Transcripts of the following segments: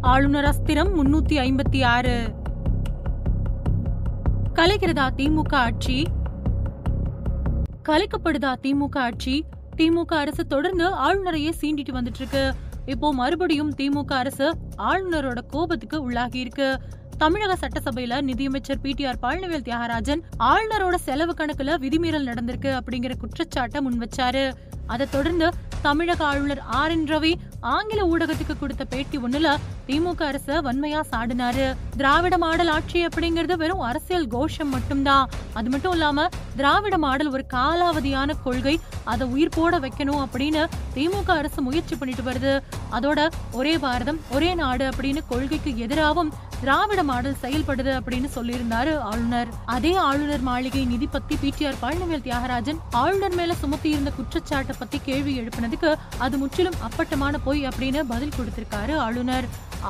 ஆளுநர் அஸ்திரம் முன்னூத்தி ஐம்பத்தி ஆறு. கலைகிறதா திமுக ஆட்சி? கலைக்கப்படுதா திமுக ஆட்சி? திமுக அரசு தொடர்ந்து ஆளுநரையே சீண்டிட்டு வந்துட்டு இருக்கு இப்போ மறுபடியும் திமுக அரசு ஆளுநரோட கோபத்துக்கு உள்ளாகி இருக்கு. தமிழக சட்டசபையில நிதியமைச்சர் P T R Palanivel Thiagarajan ஆளுநரோட செலவு கணக்குல விதிமீறல் நடந்திருக்கு அப்படிங்கிற குற்றச்சாட்டை முன் வச்சாரு. அதை தொடர்ந்து தமிழக ஆளுநர் ஆர் என் ரவி ஆங்கில ஊடகத்துக்கு கொடுத்த பேட்டி ஒண்ணுல திமுக அரச வன்மையா சாடினாரு. திராவிட மாடல் ஆட்சி அப்படிங்கறது வெறும் அரசியல் கோஷம் மட்டும்தான். அது மட்டும் இல்லாம திராவிட மாடல் ஒரு காலாவதியான கொள்கை அதை உயிர் போட வைக்கணும் அப்படின்னு திமுக அரசு முயற்சி பண்ணிட்டு வருது. அதோட ஒரே பாரதம் ஒரே நாடு அப்படின்னு கொள்கைக்கு எதிராகவும் திராவிட மாடல் செயல்படுது அப்படின்னு சொல்லியிருந்தாரு ஆளுநர். அதே ஆளுநர் மாளிகை நிதி பத்தி பிடிஆர் பழனிவேல் தியாகராஜன் ஆளுநர் மேல சுமத்தி இருந்த குற்றச்சாட்டை பத்தி கேள்வி எழுப்பினதுக்கு அது முற்றிலும் அப்பட்டமான பொய் அப்படின்னு பதில் கொடுத்திருக்காரு ஆளுநர்.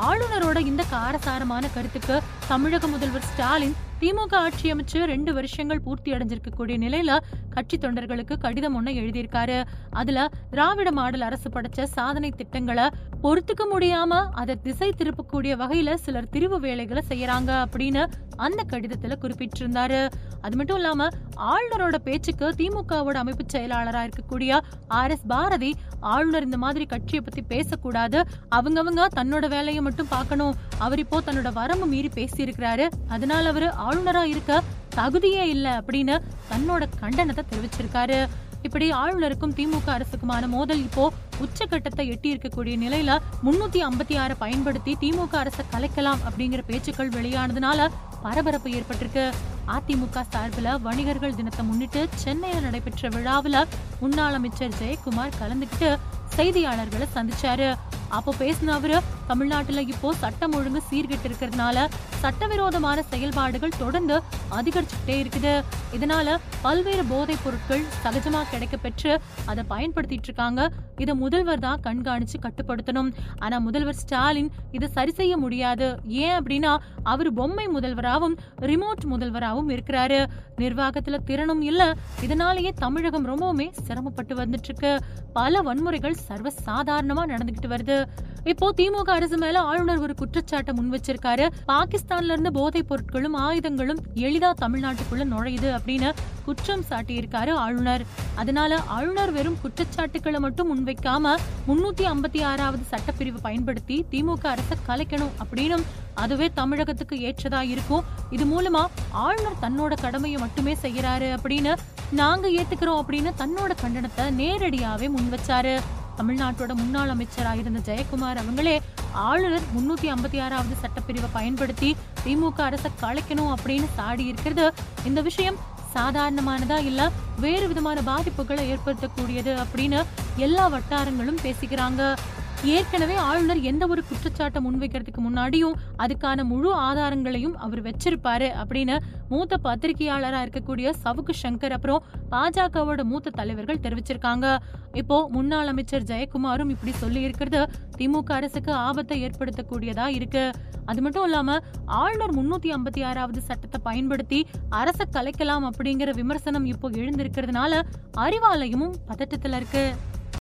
ஆளுநரோட இந்த காரசாரமான கருத்துக்கு தமிழக முதல்வர் ஸ்டாலின் திமுக ஆட்சி அமைச்சு ரெண்டு வருஷங்கள் பூர்த்தி அடைஞ்சிருக்கக்கூடிய நிலையில கட்சி தொண்டர்களுக்கு கடிதம் ஒண்ணு எழுதியிருக்காரு. அதுல திராவிட மாடல் அரசு படைச்ச சாதனை திட்டங்களை பொறுத்துக்க முடியாம அதை திசை திருப்பக்கூடிய வகையில சிலர் திரிவு வேலைகளை செய்யறாங்க அப்படின்னு அந்த கடிதத்துல குறிப்பிட்டிருந்தாரு. அது மட்டும் இல்லாம ஆளுநரோட பேச்சுக்கு திமுகவோட அமைப்பு செயலாளரா இருக்கக்கூடிய ஆர் எஸ் பாரதி ஆளுநர் இந்த மாதிரி கட்சியை பத்தி பேசக்கூடாது. அவங்கவங்க தன்னோட வேலையை மட்டும் பார்க்கணும். அவர் இப்போ தன்னோட வரம்பு மீறி பேசியிருக்கிறாரு. அதனால அவரு ஆளுநரா இருக்க தகுதியே இல்லை அப்படின்னு தன்னோட கண்டனத்தை தெரிவிச்சிருக்காரு. இப்படி ஆளுநருக்கும் திமுக அரசுக்குமான மோதல் இப்போ உச்சகட்டத்தை எட்டி இருக்கக்கூடிய நிலையில முன்னூத்தி ஐம்பத்தி ஆறு பயன்படுத்தி திமுக அரசை கலைக்கலாம் அப்படிங்கிற பேச்சுக்கள் வெளியானதுனால பரபரப்பு ஏற்பட்டிருக்கு. அதிமுக சார்பில் வணிகர்கள் தினத்தை முன்னிட்டு சென்னையில் நடைபெற்ற விழாவில் முன்னாள் அமைச்சர் ஜெயக்குமார் கலந்துக்கிட்டு செய்தியாளர்களை சந்திச்சாரு. அப்போ பேசின அவரு தமிழ்நாட்டுல இப்போ சட்டம் ஒழுங்கு சீர்கெட்டு இருக்கிறதுனால சட்டவிரோதமான செயல்பாடுகள் தொடர்ந்து அதிகரிச்சுக்கிட்டே இருக்குது. இதனால பல்வேறு போதைப் பொருட்கள் சகஜமா கிடைக்க பெற்று அதை பயன்படுத்திட்டு இருக்காங்க. இதை முதல்வர் தான் கண்காணிச்சு கட்டுப்படுத்தணும். ஆனா முதல்வர் ஸ்டாலின் இதை சரி செய்ய முடியாது. ஏன் அப்படின்னா அவர் பொம்மை முதல்வராகவும் ரிமோட் முதல்வராகவும் இருக்கிறாரு. நிர்வாகத்துல திறனும் இல்ல. இதனாலேயே தமிழகம் ரொம்பவுமே சிரமப்பட்டு வந்துட்டு இருக்கு. பல வன்முறைகள் சர்வ சாதாரணமா நடந்துகிட்டு வருது. இப்போ திமுக அரசு மேல ஆளுநர் ஒரு குற்றச்சாட்டை முன் வச்சிருக்காரு பாகிஸ்தான்ல இருந்து போதைப் பொருட்களும் ஆயுதங்களும் எளிதா தமிழ்நாட்டுக்குள்ள நுழையுது அப்படின்னு குற்றம் சாட்டியிருக்காரு ஆளுநர். அதனால ஆளுநர் வெறும் குற்றச்சாட்டுக்களை மட்டும் முன்வைக்காம முன்னூத்தி ஐம்பத்தி ஆறாவது சட்டப்பிரிவு பயன்படுத்தி திமுக அரசை கலைக்கணும் அப்படின்னும் அதுவே தமிழகத்துக்கு ஏற்றதா இருக்கும். இது மூலமா ஆளுநர் தன்னோட கடமையை மட்டுமே செய்யறாரு அப்படின்னு நாங்க ஏத்துக்கிறோம் அப்படின்னு தன்னோட கண்டனத்தை நேரடியாவே முன் வச்சாரு தமிழ்நாட்டோட முன்னாள் அமைச்சராக இருந்த ஜெயக்குமார் அவங்களே ஆளுநர் முன்னூத்தி ஐம்பத்தி ஆறாவது சட்டப்பிரிவை பயன்படுத்தி திமுக அரசை கலைக்கணும் அப்படின்னு சாடி இருக்கிறது. இந்த விஷயம் சாதாரணமானதா இல்ல வேறு விதமான பாதிப்புகளை ஏற்படுத்தக்கூடியது அப்படின்னு எல்லா வட்டாரங்களும் பேசிக்கிறாங்க. ஏற்கனவே ஆளுநர் எந்த ஒரு குற்றச்சாட்டை முன்வைக்கிறதுக்கு முன்னாடியும் அதுக்கான முழு ஆதாரங்களையும் அவர் வச்சிருப்பாரு அப்படின்னு மூத்த பத்திரிகையாளராக இருக்கக்கூடிய சவுக்கு சங்கர் அப்புறம் பாஜகவோட மூத்த தலைவர்கள் தெரிவிச்சிருக்காங்க. இப்போ முன்னாள் அமைச்சர் ஜெயக்குமாரும் இப்படி சொல்லி இருக்கிறது திமுக அரசுக்கு ஆபத்தை ஏற்படுத்தக்கூடியதா இருக்கு. அது மட்டும் இல்லாம ஆளுநர் முன்னூத்தி ஐம்பத்தி ஆறாவது சட்டத்தை பயன்படுத்தி அரசை கலைக்கலாம் அப்படிங்கிற விமர்சனம் இப்போ எழுந்திருக்கிறதுனால அறிவாலயமும் பதட்டத்துல இருக்கு.